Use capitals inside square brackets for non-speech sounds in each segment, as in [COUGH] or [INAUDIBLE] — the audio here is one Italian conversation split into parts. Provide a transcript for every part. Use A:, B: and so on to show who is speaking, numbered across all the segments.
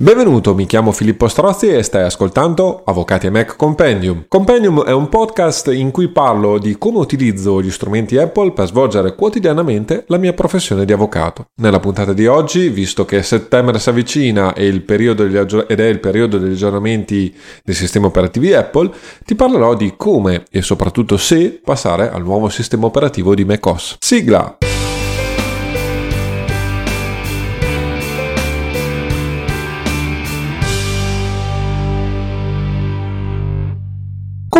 A: Benvenuto, mi chiamo Filippo Strozzi e stai ascoltando Avvocati e Mac Compendium. Compendium è un podcast in cui parlo di come utilizzo gli strumenti Apple per svolgere quotidianamente la mia professione di avvocato. Nella puntata di oggi, visto che settembre si avvicina ed è il periodo degli aggiornamenti dei sistemi operativi Apple, ti parlerò di come e soprattutto se passare al nuovo sistema operativo di macOS. Sigla!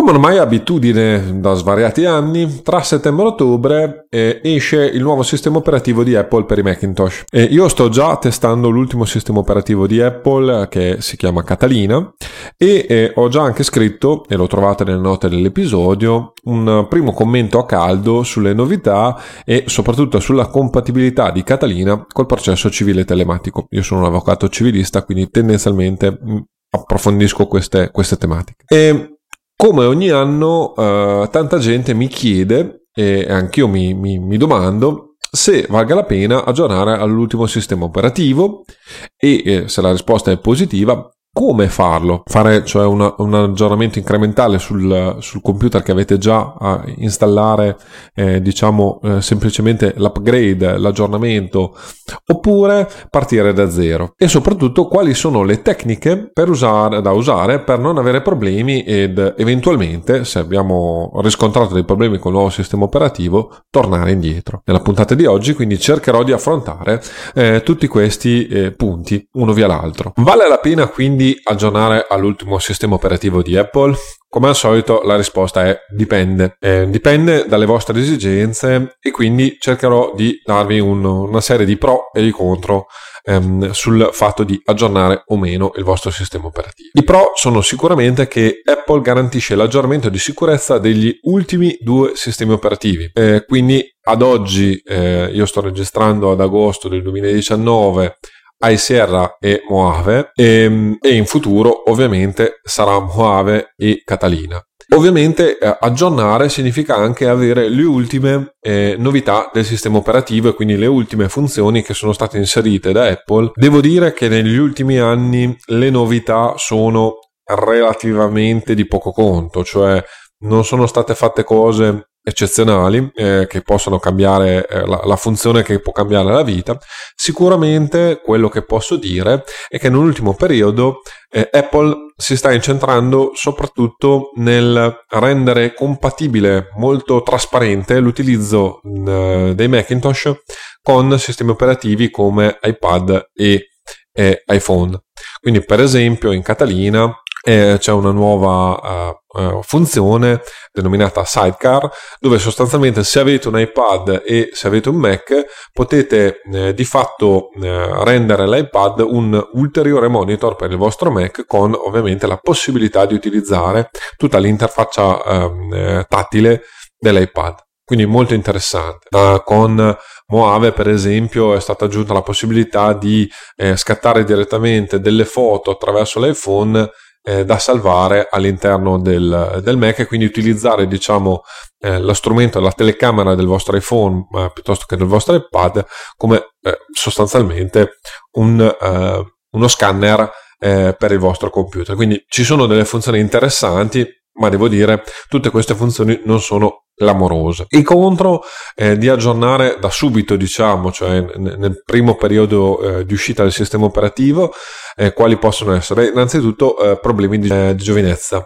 A: Come ormai abitudine da svariati anni, tra settembre e ottobre eh, esce il nuovo sistema operativo di Apple per i Macintosh. E io sto già testando l'ultimo sistema operativo di Apple che si chiama Catalina e eh, ho già anche scritto, e lo trovate nelle note dell'episodio, un primo commento a caldo sulle novità e soprattutto sulla compatibilità di Catalina col processo civile telematico. Io sono un avvocato civilista, quindi tendenzialmente mm, approfondisco queste, queste tematiche. E come ogni anno uh, tanta gente mi chiede, e anch'io mi, mi, mi domando, se valga la pena aggiornare all'ultimo sistema operativo e eh, se la risposta è positiva, come farlo? Fare cioè una, un aggiornamento incrementale sul, sul, computer che avete già a installare, eh, diciamo eh, semplicemente l'upgrade, l'aggiornamento, oppure partire da zero? E soprattutto quali sono le tecniche usare, da usare per non avere problemi ed eventualmente, se abbiamo riscontrato dei problemi con il nuovo sistema operativo, tornare indietro. Nella puntata di oggi quindi cercherò di affrontare eh, tutti questi eh, punti uno via l'altro. Vale la pena quindi aggiornare all'ultimo sistema operativo di Apple? Come al solito la risposta è dipende. Eh, dipende dalle vostre esigenze e quindi cercherò di darvi un, una serie di pro e di contro ehm, sul fatto di aggiornare o meno il vostro sistema operativo. I pro sono sicuramente che Apple garantisce l'aggiornamento di sicurezza degli ultimi due sistemi operativi. Eh, quindi ad oggi eh, io sto registrando ad agosto del 2019 Sierra e Moave e, ehm, e, in futuro ovviamente sarà Moave e Catalina. Ovviamente eh, aggiornare significa anche avere le ultime eh, novità del sistema operativo e quindi le ultime funzioni che sono state inserite da Apple. Devo dire che negli ultimi anni le novità sono relativamente di poco conto, cioè non sono state fatte cose eccezionali eh, che possono cambiare eh, la, la, funzione che può cambiare la vita. Sicuramente quello che posso dire è che nell'ultimo periodo eh, Apple si sta incentrando soprattutto nel rendere compatibile molto trasparente l'utilizzo eh, dei Macintosh con sistemi operativi come iPad e iPhone. Quindi per esempio in Catalina eh, c'è una nuova uh, uh, funzione denominata Sidecar dove sostanzialmente se avete un iPad e se avete un Mac potete eh, di fatto eh, rendere l'iPad un ulteriore monitor per il vostro Mac con ovviamente la possibilità di utilizzare tutta l'interfaccia ehm, eh, tattile dell'iPad quindi molto interessante. Con Moave, per esempio, è stata aggiunta la possibilità di eh, scattare direttamente delle foto attraverso l'iPhone eh, da salvare all'interno del, del, Mac e quindi utilizzare diciamo eh, lo strumento, la telecamera del vostro iPhone eh, piuttosto che del vostro iPad come eh, sostanzialmente un, eh, uno scanner eh, per il vostro computer. Quindi ci sono delle funzioni interessanti, ma devo dire tutte queste funzioni non sono clamorose. Il contro eh, di aggiornare da subito, diciamo, cioè nel primo periodo eh, di uscita del sistema operativo, eh, quali possono essere? Innanzitutto eh, problemi di, eh, di giovinezza.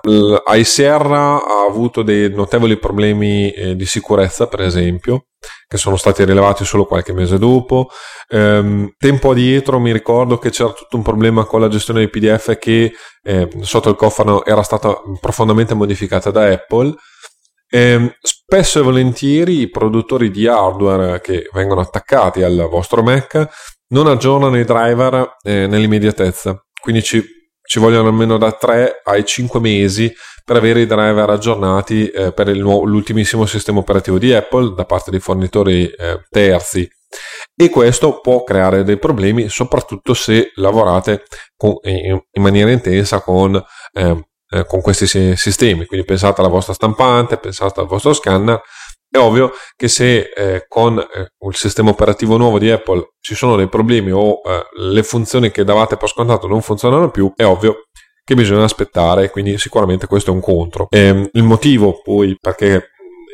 A: iSierra ha avuto dei notevoli problemi eh, di sicurezza, per esempio, che sono stati rilevati solo qualche mese dopo. Ehm, tempo addietro mi ricordo che c'era tutto un problema con la gestione dei PDF che eh, sotto il cofano era stata profondamente modificata da Apple eh, spesso e volentieri i produttori di hardware che vengono attaccati al vostro Mac non aggiornano i driver eh, nell'immediatezza, quindi ci, ci, vogliono almeno da 3 ai 5 mesi per avere i driver aggiornati eh, per nuovo, l'ultimissimo sistema operativo di Apple da parte dei fornitori eh, terzi. E questo può creare dei problemi soprattutto se lavorate con, in, in, maniera intensa con eh, eh, con questi sistemi. Quindi pensate alla vostra stampante, pensate al vostro scanner È ovvio che se eh, con eh, il sistema operativo nuovo di Apple ci sono dei problemi o eh, le funzioni che davate per scontato non funzionano più, è ovvio che bisogna aspettare, quindi sicuramente questo è un contro. E, ehm, il motivo poi perché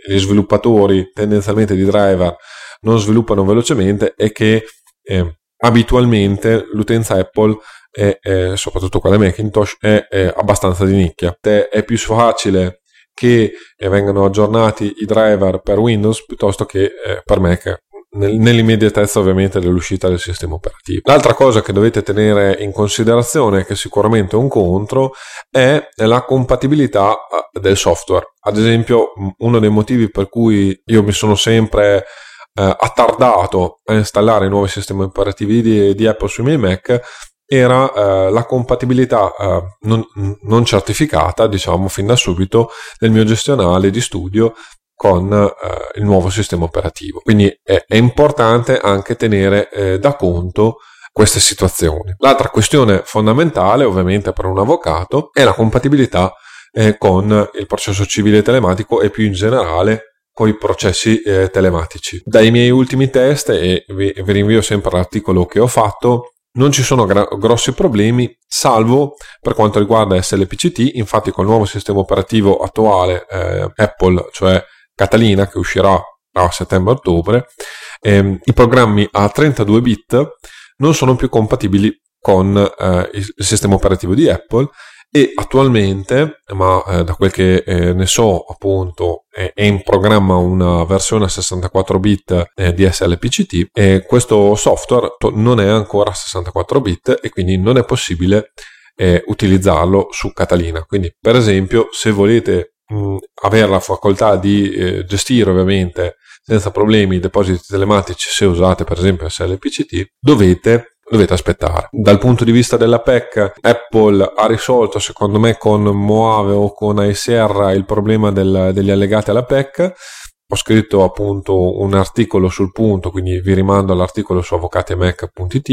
A: gli sviluppatori tendenzialmente di driver non sviluppano velocemente è che eh, abitualmente l'utenza Apple è, è, soprattutto quella Macintosh è, è abbastanza di nicchia. È più facile che eh, vengano aggiornati i driver per Windows piuttosto che eh, per Mac nell'immediatezza ovviamente dell'uscita del sistema operativo. L'altra cosa che dovete tenere in considerazione, che sicuramente è un contro, è la compatibilità eh, del software. Ad esempio, uno dei motivi per cui io mi sono sempre eh, attardato a installare i nuovi sistemi operativi di, di Apple sui miei Mac era eh, la compatibilità eh, non, non, certificata, diciamo fin da subito, del mio gestionale di studio con eh, il nuovo sistema operativo. Quindi è, è importante anche tenere eh, da conto queste situazioni. L'altra questione fondamentale, ovviamente per un avvocato, è la compatibilità eh, con il processo civile telematico e più in generale con i processi eh, telematici. Dai miei ultimi test, e vi, vi rinvio sempre all'articolo che ho fatto, non ci sono gra- grossi problemi, salvo per quanto riguarda SLPCT, infatti col nuovo sistema operativo attuale eh, Apple, cioè Catalina, che uscirà a settembre-ottobre, ehm, i programmi a 32 bit non sono più compatibili con eh, il sistema operativo di Apple e attualmente, ma eh, da quel che eh, ne so appunto, è, è, in programma una versione a 64 bit eh, di SLPCT e questo software to- non è ancora a 64 bit e quindi non è possibile eh, utilizzarlo su Catalina. Quindi per esempio se volete mh, avere la facoltà di eh, gestire ovviamente senza problemi i depositi telematici se usate per esempio SLPCT dovete dovete aspettare. Dal punto di vista della PEC, Apple ha risolto, secondo me, con Moave o con ASR il problema del, degli allegati alla PEC. Ho scritto appunto un articolo sul punto, quindi vi rimando all'articolo su avvocatiemac.it.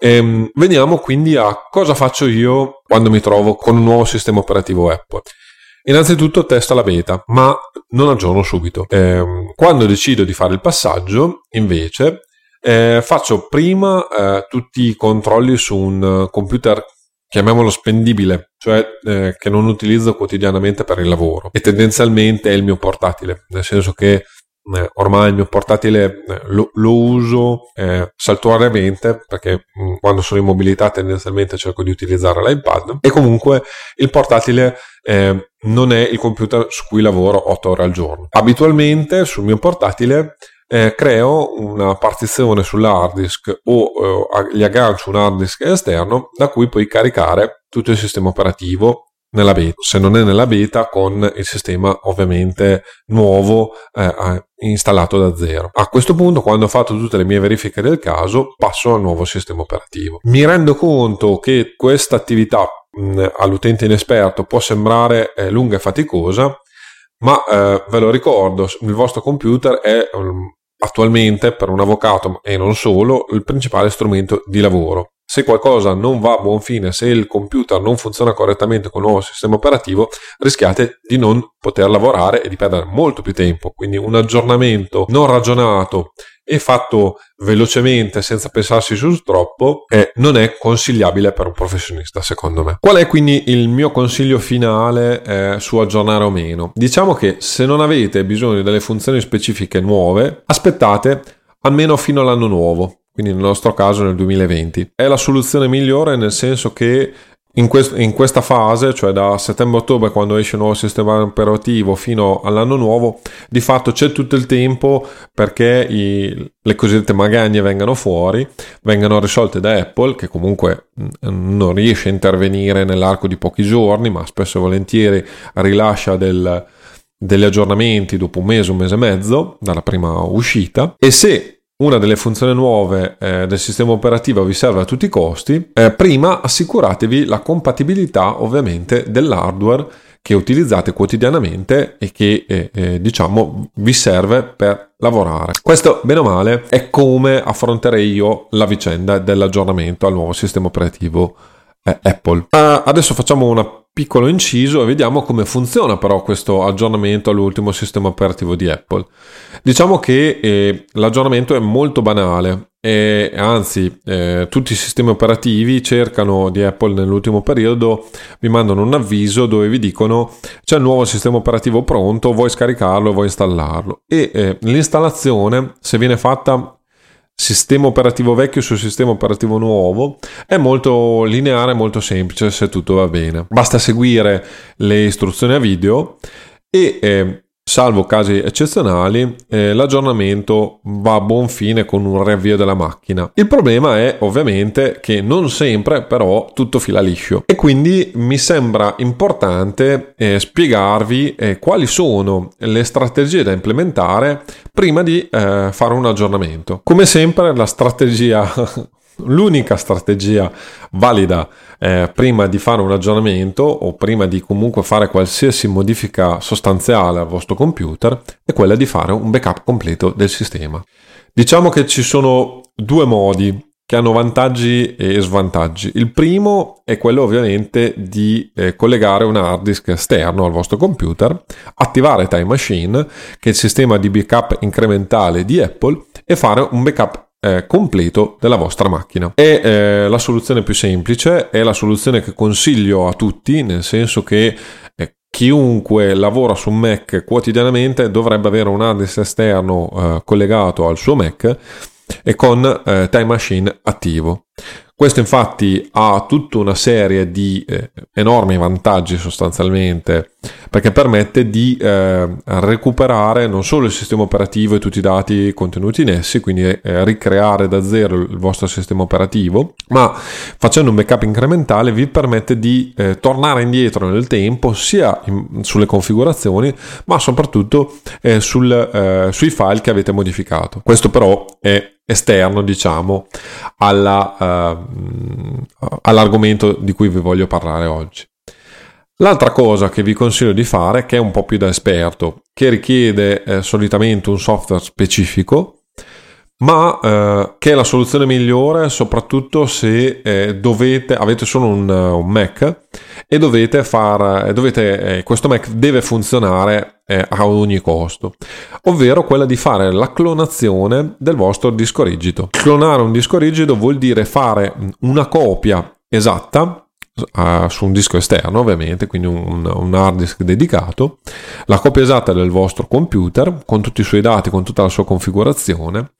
A: E ehm, veniamo quindi a cosa faccio io quando mi trovo con un nuovo sistema operativo Apple. Innanzitutto testa la beta, ma non aggiorno subito. Eh, quando decido di fare il passaggio, invece, eh, faccio prima eh, tutti i controlli su un computer, chiamiamolo spendibile, cioè eh, che non utilizzo quotidianamente per il lavoro e tendenzialmente è il mio portatile, nel senso che eh, ormai il mio portatile eh, lo, lo, uso eh, saltuariamente perché mh, mm, quando sono in mobilità tendenzialmente cerco di utilizzare l'iPad e comunque il portatile eh, non è il computer su cui lavoro 8 ore al giorno. Abitualmente sul mio portatile eh, creo una partizione sull'hard disk o eh, gli aggancio un hard disk esterno da cui puoi caricare tutto il sistema operativo nella beta, se non è nella beta con il sistema ovviamente nuovo eh, installato da zero. A questo punto quando ho fatto tutte le mie verifiche del caso passo al nuovo sistema operativo. Mi rendo conto che questa attività all'utente inesperto può sembrare eh, lunga e faticosa ma eh, ve lo ricordo, il vostro computer è um, attualmente per un avvocato e non solo il principale strumento di lavoro. Se qualcosa non va a buon fine, se il computer non funziona correttamente con il nuovo sistema operativo, rischiate di non poter lavorare e di perdere molto più tempo. Quindi un aggiornamento non ragionato e fatto velocemente senza pensarsi su troppo eh, non è consigliabile per un professionista secondo me. Qual è quindi il mio consiglio finale eh, su aggiornare o meno? Diciamo che se non avete bisogno delle funzioni specifiche nuove, aspettate almeno fino all'anno nuovo quindi nel nostro caso nel 2020. È la soluzione migliore nel senso che in, quest- in questa fase, cioè da settembre-ottobre quando esce il nuovo sistema operativo fino all'anno nuovo, di fatto c'è tutto il tempo perché i, le cosiddette magagne vengano fuori, vengano risolte da Apple che comunque mm, non riesce a intervenire nell'arco di pochi giorni, ma spesso e volentieri rilascia del, degli aggiornamenti dopo un mese, un mese e mezzo dalla prima uscita. E se una delle funzioni nuove eh, del sistema operativo vi serve a tutti i costi, eh, prima assicuratevi la compatibilità ovviamente dell'hardware che utilizzate quotidianamente e che eh, eh, diciamo vi serve per lavorare. Questo bene o male è come affronterei io la vicenda dell'aggiornamento al nuovo sistema operativo eh, Apple. Uh, adesso facciamo una piccolo inciso e vediamo come funziona però questo aggiornamento all'ultimo sistema operativo di Apple. Diciamo che eh, l'aggiornamento è molto banale e anzi eh, tutti i sistemi operativi cercano di Apple nell'ultimo periodo vi mandano un avviso dove vi dicono c'è il nuovo sistema operativo pronto vuoi scaricarlo vuoi installarlo e eh, l'installazione se viene fatta sistema operativo vecchio sul sistema operativo nuovo è molto lineare, molto semplice se tutto va bene. Basta seguire le istruzioni a video e eh, salvo casi eccezionali, eh, l'aggiornamento va a buon fine con un riavvio della macchina. Il problema è ovviamente che non sempre però tutto fila liscio e quindi mi sembra importante eh, spiegarvi eh, quali sono le strategie da implementare prima di eh, fare un aggiornamento. Come sempre la strategia L'unica strategia valida eh, prima di fare un aggiornamento o prima di comunque fare qualsiasi modifica sostanziale al vostro computer è quella di fare un backup completo del sistema. Diciamo che ci sono due modi che hanno vantaggi e svantaggi. Il primo è quello ovviamente di eh, collegare un hard disk esterno al vostro computer, attivare Time Machine, che è il sistema di backup incrementale di Apple, e fare un backup eh, completo della vostra macchina. È eh, la soluzione più semplice, è la soluzione che consiglio a tutti, nel senso che eh, chiunque lavora su un Mac quotidianamente dovrebbe avere un disk esterno eh, collegato al suo Mac e con eh, Time Machine attivo. Questo infatti ha tutta una serie di enormi vantaggi sostanzialmente perché permette di eh, recuperare non solo il sistema operativo e tutti i dati contenuti in essi, quindi eh, ricreare da zero il vostro sistema operativo, ma facendo un backup incrementale vi permette di eh, tornare indietro nel tempo sia in, sulle configurazioni ma soprattutto eh, sul, eh, sui file che avete modificato. Questo però è esterno, diciamo, alla, uh, all'argomento di cui vi voglio parlare oggi. L'altra cosa che vi consiglio di fare, che è un po' più da esperto, che richiede eh, solitamente un software specifico, ma eh, che è la soluzione migliore soprattutto se eh, dovete, avete solo un, un, Mac e dovete fare, dovete, eh, questo Mac deve funzionare eh, a ogni costo, ovvero quella di fare la clonazione del vostro disco rigido. Clonare un disco rigido vuol dire fare una copia esatta Uh, su un disco esterno ovviamente quindi un, un, hard disk dedicato la copia esatta del vostro computer con tutti i suoi dati con tutta la sua configurazione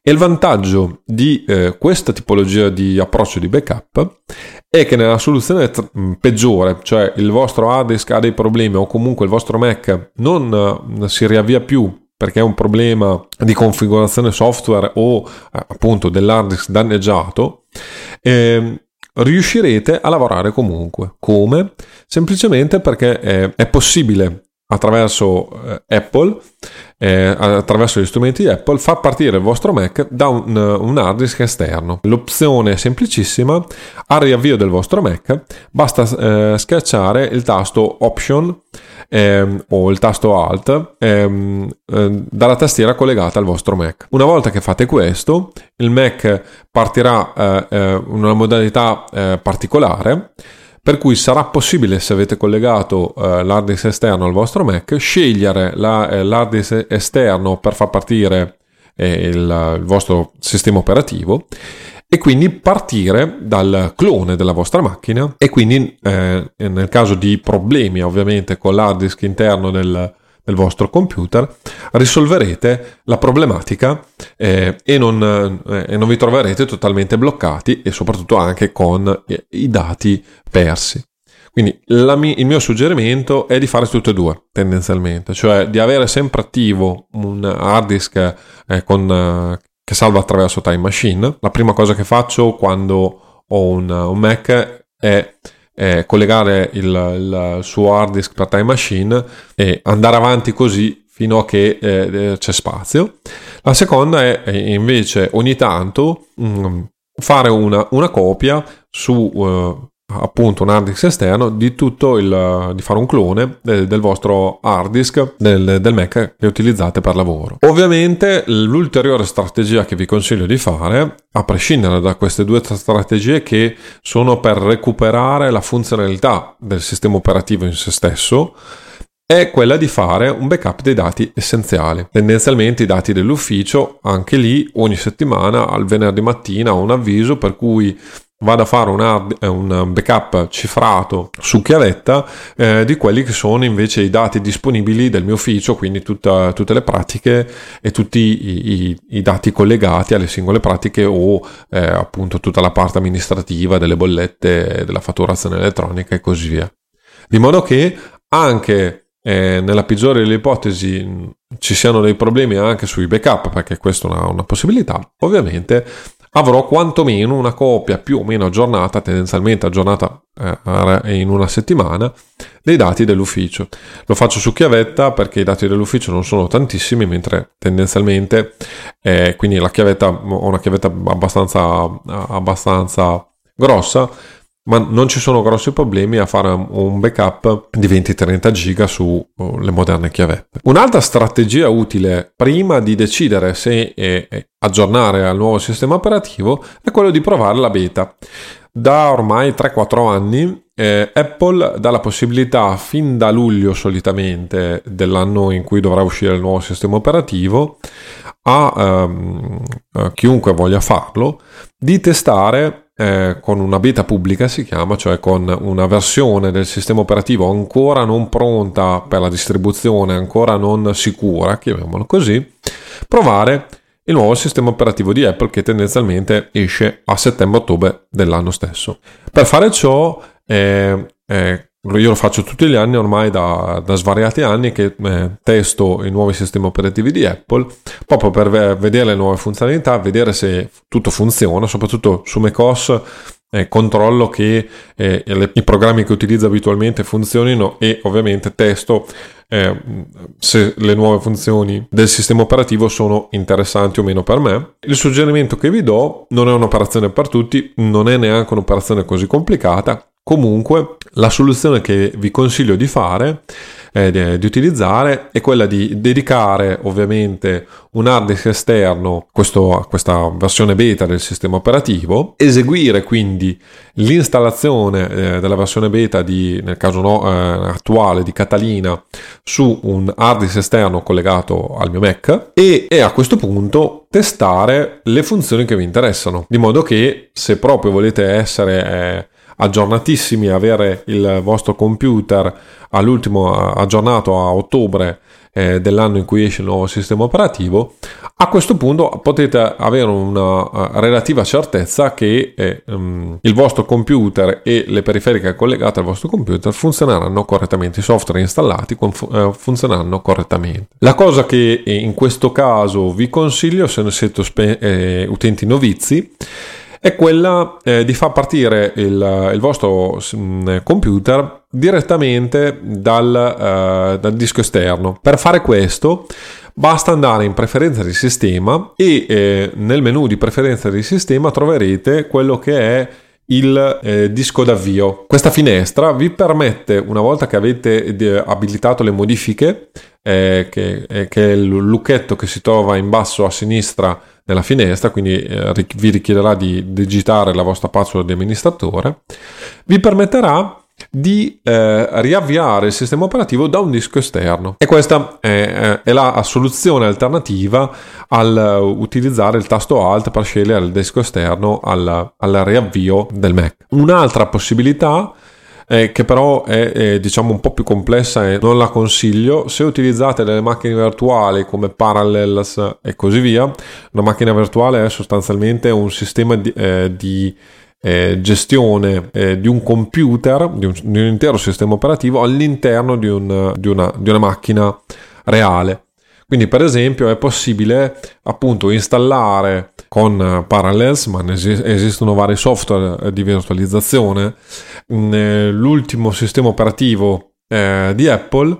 A: e il vantaggio di eh, questa tipologia di approccio di backup è che nella soluzione mm, peggiore cioè il vostro hard disk ha dei problemi o comunque il vostro Mac non uh, si riavvia più perché è un problema di configurazione software o eh, appunto dell'hard disk danneggiato eh, riuscirete a lavorare comunque. Come? Semplicemente perché è, è possibile attraverso eh, Apple, eh, attraverso gli strumenti di Apple, far partire il vostro Mac da un, un, hard disk esterno. L'opzione è semplicissima, al riavvio del vostro Mac basta eh, schiacciare il tasto Option ehm, o il tasto Alt ehm, eh, dalla tastiera collegata al vostro Mac. Una volta che fate questo, il Mac partirà eh, eh, in una modalità eh, particolare per cui sarà possibile se avete collegato eh, l'hard esterno al vostro Mac scegliere la, eh, l'hard esterno per far partire eh, il, il, vostro sistema operativo e quindi partire dal clone della vostra macchina e quindi eh, nel caso di problemi ovviamente con l'hard disk interno del, del vostro computer risolverete la problematica eh, e, non, eh, e, non, vi troverete totalmente bloccati e soprattutto anche con eh, i dati persi. Quindi mi- il mio suggerimento è di fare tutte e due tendenzialmente, cioè di avere sempre attivo un hard disk eh, con, eh, che salva attraverso Time Machine. La prima cosa che faccio quando ho un, un Mac è eh, collegare il, il, suo hard disk per Time Machine e andare avanti così fino a che eh, c'è spazio. La seconda è invece ogni tanto mh, mm, fare una, una, copia su uh, appunto un hard disk esterno di tutto il di fare un clone del, del vostro hard disk del, del Mac che utilizzate per lavoro. Ovviamente l'ulteriore strategia che vi consiglio di fare, a prescindere da queste due strategie che sono per recuperare la funzionalità del sistema operativo in se stesso, è quella di fare un backup dei dati essenziali. Tendenzialmente i dati dell'ufficio, anche lì ogni settimana al venerdì mattina ho un avviso per cui vado a fare un, hard, eh, un backup cifrato su chiavetta eh, di quelli che sono invece i dati disponibili del mio ufficio, quindi tutta, tutte le pratiche e tutti i, i, i, dati collegati alle singole pratiche o eh, appunto tutta la parte amministrativa delle bollette, della fatturazione elettronica e così via. Di modo che anche eh, nella peggiore delle ipotesi ci siano dei problemi anche sui backup, perché questa è una, una possibilità, ovviamente avrò quantomeno una copia più o meno aggiornata, tendenzialmente aggiornata eh, in una settimana, dei dati dell'ufficio. Lo faccio su chiavetta perché i dati dell'ufficio non sono tantissimi, mentre tendenzialmente, eh, quindi la chiavetta, ho una chiavetta abbastanza, abbastanza grossa, ma non ci sono grossi problemi a fare un backup di 20-30 giga sulle uh, moderne chiavette. Un'altra strategia utile prima di decidere se aggiornare al nuovo sistema operativo è quello di provare la beta. Da ormai 3-4 anni eh, Apple dà la possibilità fin da luglio solitamente dell'anno in cui dovrà uscire il nuovo sistema operativo a, ehm, a chiunque voglia farlo di testare eh, con una beta pubblica si chiama, cioè con una versione del sistema operativo ancora non pronta per la distribuzione, ancora non sicura, chiamiamolo così, provare il nuovo sistema operativo di Apple che tendenzialmente esce a settembre-ottobre dell'anno stesso. Per fare ciò eh, eh, io lo faccio tutti gli anni ormai da, da svariati anni che eh, testo i nuovi sistemi operativi di Apple proprio per vedere le nuove funzionalità, vedere se tutto funziona, soprattutto su macOS eh, controllo che eh, le, i programmi che utilizzo abitualmente funzionino e ovviamente testo eh, se le nuove funzioni del sistema operativo sono interessanti o meno per me. Il suggerimento che vi do non è un'operazione per tutti, non è neanche un'operazione così complicata, Comunque, la soluzione che vi consiglio di fare, eh, di, utilizzare, è quella di dedicare ovviamente un hard disk esterno questo, a questa versione beta del sistema operativo, eseguire quindi l'installazione eh, della versione beta di, nel caso no, eh, attuale di Catalina su un hard disk esterno collegato al mio Mac e, e a questo punto testare le funzioni che vi interessano, di modo che se proprio volete essere eh, aggiornatissimi, avere il vostro computer all'ultimo aggiornato a ottobre eh, dell'anno in cui esce il nuovo sistema operativo, a questo punto potete avere una uh, relativa certezza che eh, um, il vostro computer e le periferiche collegate al vostro computer funzioneranno correttamente, i software installati uh, funzioneranno correttamente. La cosa che in questo caso vi consiglio se ne siete eh, utenti novizi è quella eh, di far partire il, il vostro mm, computer direttamente dal, uh, dal, disco esterno. Per fare questo basta andare in preferenza di sistema e eh, nel menu di preferenza di sistema troverete quello che è il eh, disco d'avvio. Questa finestra vi permette, una volta che avete eh, abilitato le modifiche, eh, che, eh, che, è il lucchetto che si trova in basso a sinistra nella finestra, quindi eh, vi richiederà di digitare la vostra password di amministratore, vi permetterà di eh, riavviare il sistema operativo da un disco esterno e questa è, è la soluzione alternativa al utilizzare il tasto Alt per scegliere il disco esterno al, al riavvio del Mac. Un'altra possibilità eh, che però è, è, diciamo un po' più complessa e non la consiglio. Se utilizzate delle macchine virtuali come Parallels e così via, una macchina virtuale è sostanzialmente un sistema di, eh, di eh, gestione eh, di un computer, di un, di un, intero sistema operativo all'interno di, un, di, una, di una macchina reale. Quindi per esempio è possibile appunto installare con Parallels, ma esistono vari software di virtualizzazione, l'ultimo sistema operativo eh, di Apple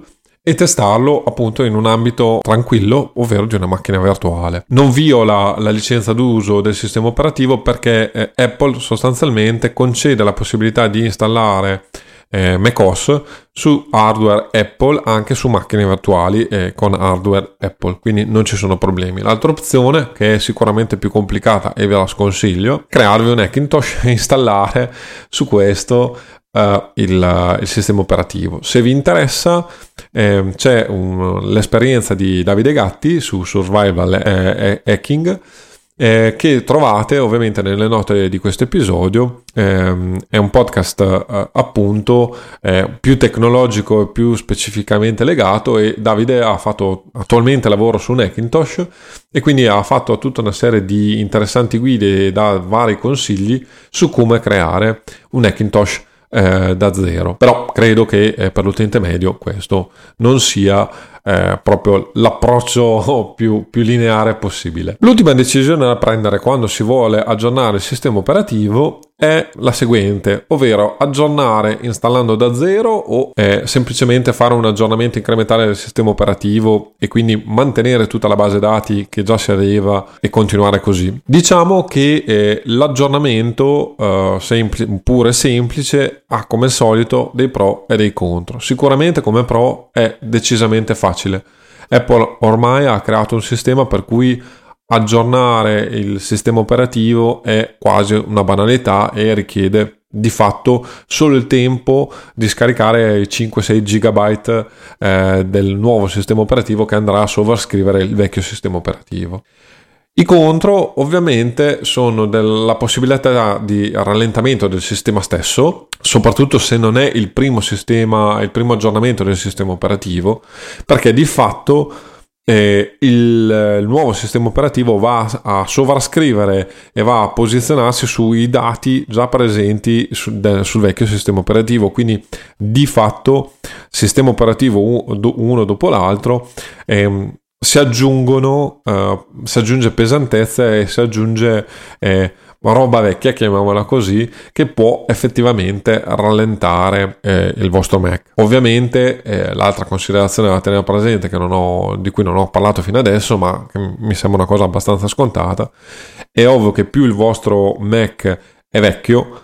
A: e testarlo appunto in un ambito tranquillo, ovvero di una macchina virtuale. Non viola la licenza d'uso del sistema operativo perché eh, Apple sostanzialmente concede la possibilità di installare eh, macOS su hardware Apple anche su macchine virtuali eh, con hardware Apple quindi non ci sono problemi. L'altra opzione che è sicuramente più complicata e ve la sconsiglio crearvi un Hackintosh e installare su questo uh, il, il, sistema operativo. Se vi interessa eh, c'è un, l'esperienza di Davide Gatti su survival eh, hacking eh, che trovate ovviamente nelle note di questo episodio. Eh, è un podcast eh, appunto eh, più tecnologico e più specificamente legato e Davide ha fatto attualmente lavoro su un Hackintosh e quindi ha fatto tutta una serie di interessanti guide e dà vari consigli su come creare un Hackintosh eh, da zero. Però credo che eh, per l'utente medio questo non sia eh, proprio l'approccio [LAUGHS] più, più, lineare possibile. L'ultima decisione da prendere quando si vuole aggiornare il sistema operativo è la seguente, ovvero aggiornare installando da zero o eh, semplicemente fare un aggiornamento incrementale del sistema operativo e quindi mantenere tutta la base dati che già si aveva e continuare così. Diciamo che eh, l'aggiornamento eh, sempli- pure semplice ha come al solito dei pro e dei contro. Sicuramente come pro è decisamente facile. Apple ormai ha creato un sistema per cui aggiornare il sistema operativo è quasi una banalità e richiede di fatto solo il tempo di scaricare i 5-6 GB eh, del nuovo sistema operativo che andrà a sovrascrivere il vecchio sistema operativo. I contro ovviamente sono della possibilità di rallentamento del sistema stesso, soprattutto se non è il primo sistema, il primo aggiornamento del sistema operativo, perché di fatto eh, il, il, nuovo sistema operativo va a sovrascrivere e va a posizionarsi sui dati già presenti su, de, sul vecchio sistema operativo. Quindi di fatto sistema operativo uno dopo l'altro eh, si aggiungono eh, si aggiunge pesantezza e si aggiunge eh, roba vecchia, chiamiamola così, che può effettivamente rallentare eh, il vostro Mac. Ovviamente eh, l'altra considerazione da tenere presente, ho, di cui non ho parlato fino adesso, ma che mi sembra una cosa abbastanza scontata, è ovvio che più il vostro Mac è vecchio,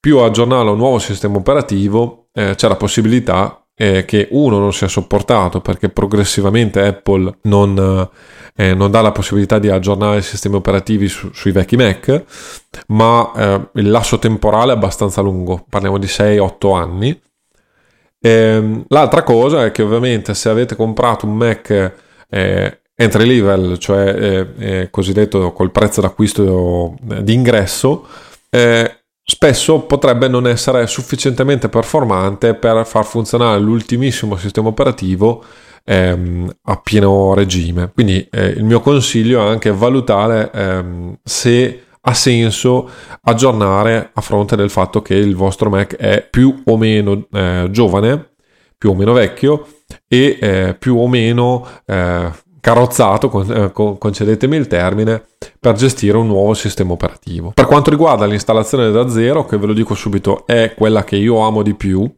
A: più aggiornare un nuovo sistema operativo eh, c'è la possibilità eh, che uno non sia sopportato perché progressivamente Apple non, eh, non dà la possibilità di aggiornare i sistemi operativi su, sui vecchi Mac, ma eh, il lasso temporale è abbastanza lungo, parliamo di 6-8 anni. E, ehm, l'altra cosa è che ovviamente se avete comprato un Mac eh, entry level, cioè eh, cosiddetto col prezzo d'acquisto di ingresso, eh, spesso potrebbe non essere sufficientemente performante per far funzionare l'ultimissimo sistema operativo ehm, a pieno regime. Quindi eh, il mio consiglio è anche valutare ehm, se ha senso aggiornare a fronte del fatto che il vostro Mac è più o meno eh, giovane, più o meno vecchio e eh, più o meno eh, carrozzato, eh, concedetemi il termine, per gestire un nuovo sistema operativo. Per quanto riguarda l'installazione da zero, che ve lo dico subito, è quella che io amo di più,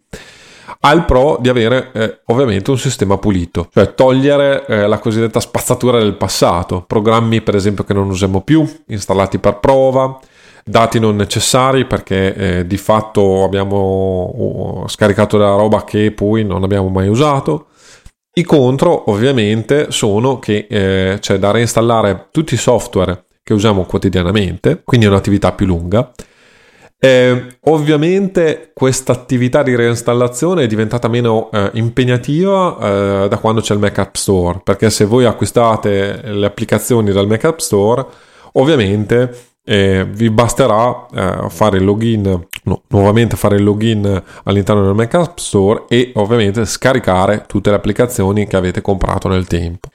A: ha il pro di avere eh, ovviamente un sistema pulito, cioè togliere eh, la cosiddetta spazzatura del passato, programmi per esempio che non usiamo più, installati per prova, dati non necessari perché eh, di fatto abbiamo uh, scaricato della roba che poi non abbiamo mai usato i contro ovviamente sono che eh, c'è da reinstallare tutti i software che usiamo quotidianamente, quindi è un'attività più lunga. Eh, ovviamente questa attività di reinstallazione è diventata meno eh, impegnativa eh, da quando c'è il Mac App Store, perché se voi acquistate le applicazioni dal Mac App Store, ovviamente eh, vi basterà eh, fare il login no, nuovamente fare il login all'interno del Mac App Store e ovviamente scaricare tutte le applicazioni che avete comprato nel tempo.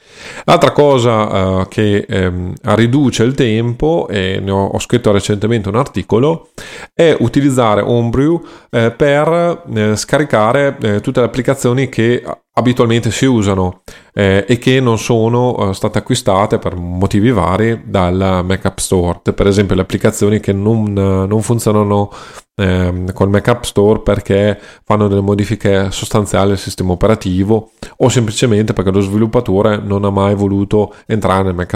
A: L'altra cosa eh, che ehm, riduce il tempo e ne ho, ho, scritto recentemente un articolo è utilizzare Homebrew eh, per eh, scaricare eh, tutte le applicazioni che abitualmente si usano eh, e che non sono eh, state acquistate per motivi vari dal Mac App Store. Per esempio le applicazioni che non, non funzionano eh, col Mac App Store perché fanno delle modifiche sostanziali al sistema operativo o semplicemente perché lo sviluppatore non ha mai voluto entrare nel Mac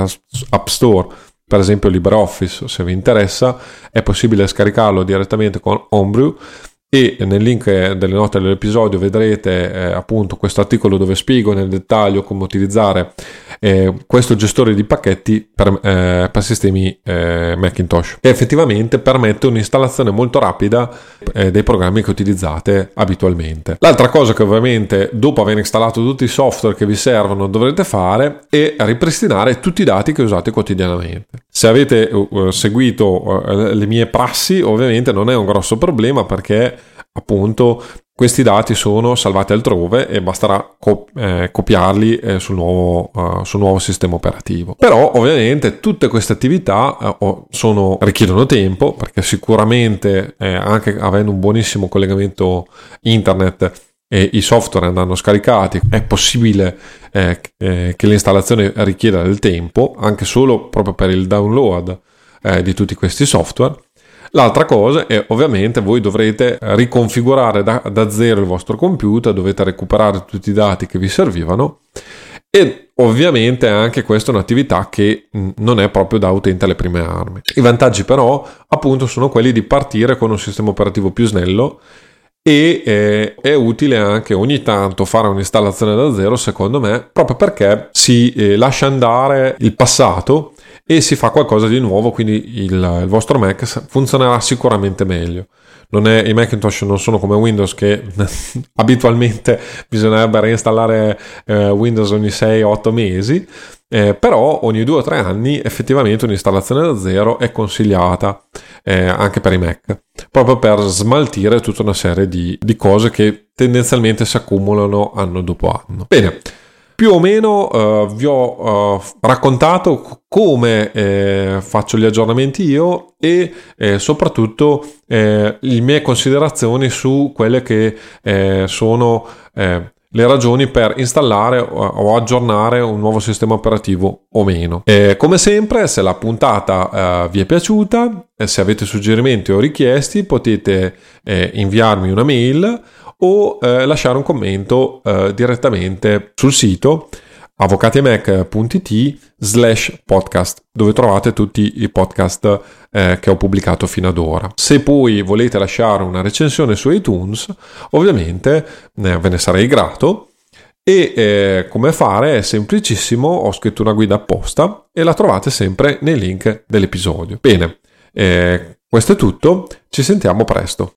A: App Store. Per esempio LibreOffice, se vi interessa, è possibile scaricarlo direttamente con Homebrew e nel link delle note dell'episodio vedrete eh, appunto questo articolo dove spiego nel dettaglio come utilizzare eh, questo gestore di pacchetti per, eh, per sistemi eh, Macintosh che effettivamente permette un'installazione molto rapida eh, dei programmi che utilizzate abitualmente. L'altra cosa che ovviamente dopo aver installato tutti i software che vi servono dovrete fare è ripristinare tutti i dati che usate quotidianamente. Se avete seguito le mie prassi ovviamente non è un grosso problema perché appunto questi dati sono salvati altrove e basterà co- eh, copiarli eh, sul, nuovo, uh, sul, nuovo, sistema operativo. Però ovviamente tutte queste attività uh, sono, richiedono tempo perché sicuramente eh, anche avendo un buonissimo collegamento internet e i software andranno scaricati, è possibile eh, eh, che l'installazione richieda del tempo anche solo proprio per il download di tutti questi software L'altra cosa è ovviamente voi dovrete riconfigurare da, da zero il vostro computer, dovete recuperare tutti i dati che vi servivano e ovviamente anche questa è un'attività che non è proprio da utente alle prime armi. I vantaggi però appunto sono quelli di partire con un sistema operativo più snello e eh, è utile anche ogni tanto fare un'installazione da zero secondo me proprio perché si eh, lascia andare il passato e si fa qualcosa di nuovo, quindi il, il vostro Mac funzionerà sicuramente meglio. È, I Macintosh non sono come Windows che [LAUGHS] abitualmente bisognerebbe reinstallare eh, Windows ogni 6-8 mesi, eh, però ogni 2 o 3 anni effettivamente un'installazione da zero è consigliata eh, anche per i Mac, proprio per smaltire tutta una serie di, di cose che tendenzialmente si accumulano anno dopo anno. Bene. Più o meno uh, vi ho uh, raccontato come eh, faccio gli aggiornamenti io e eh, soprattutto eh, le mie considerazioni su quelle che eh, sono le ragioni per installare o aggiornare un nuovo sistema operativo o meno. E come sempre, se la puntata vi è piaciuta, se avete suggerimenti o richiesti, potete inviarmi una mail o eh, lasciare un commento eh, direttamente sul sito avvocatiemac.it slash podcast dove trovate tutti i podcast eh, che ho pubblicato fino ad ora. Se poi volete lasciare una recensione su iTunes, ovviamente eh, ve ne sarei grato. E eh, come fare è semplicissimo, ho scritto una guida apposta e la trovate sempre nei link dell'episodio. Bene, eh, questo è tutto, ci sentiamo presto.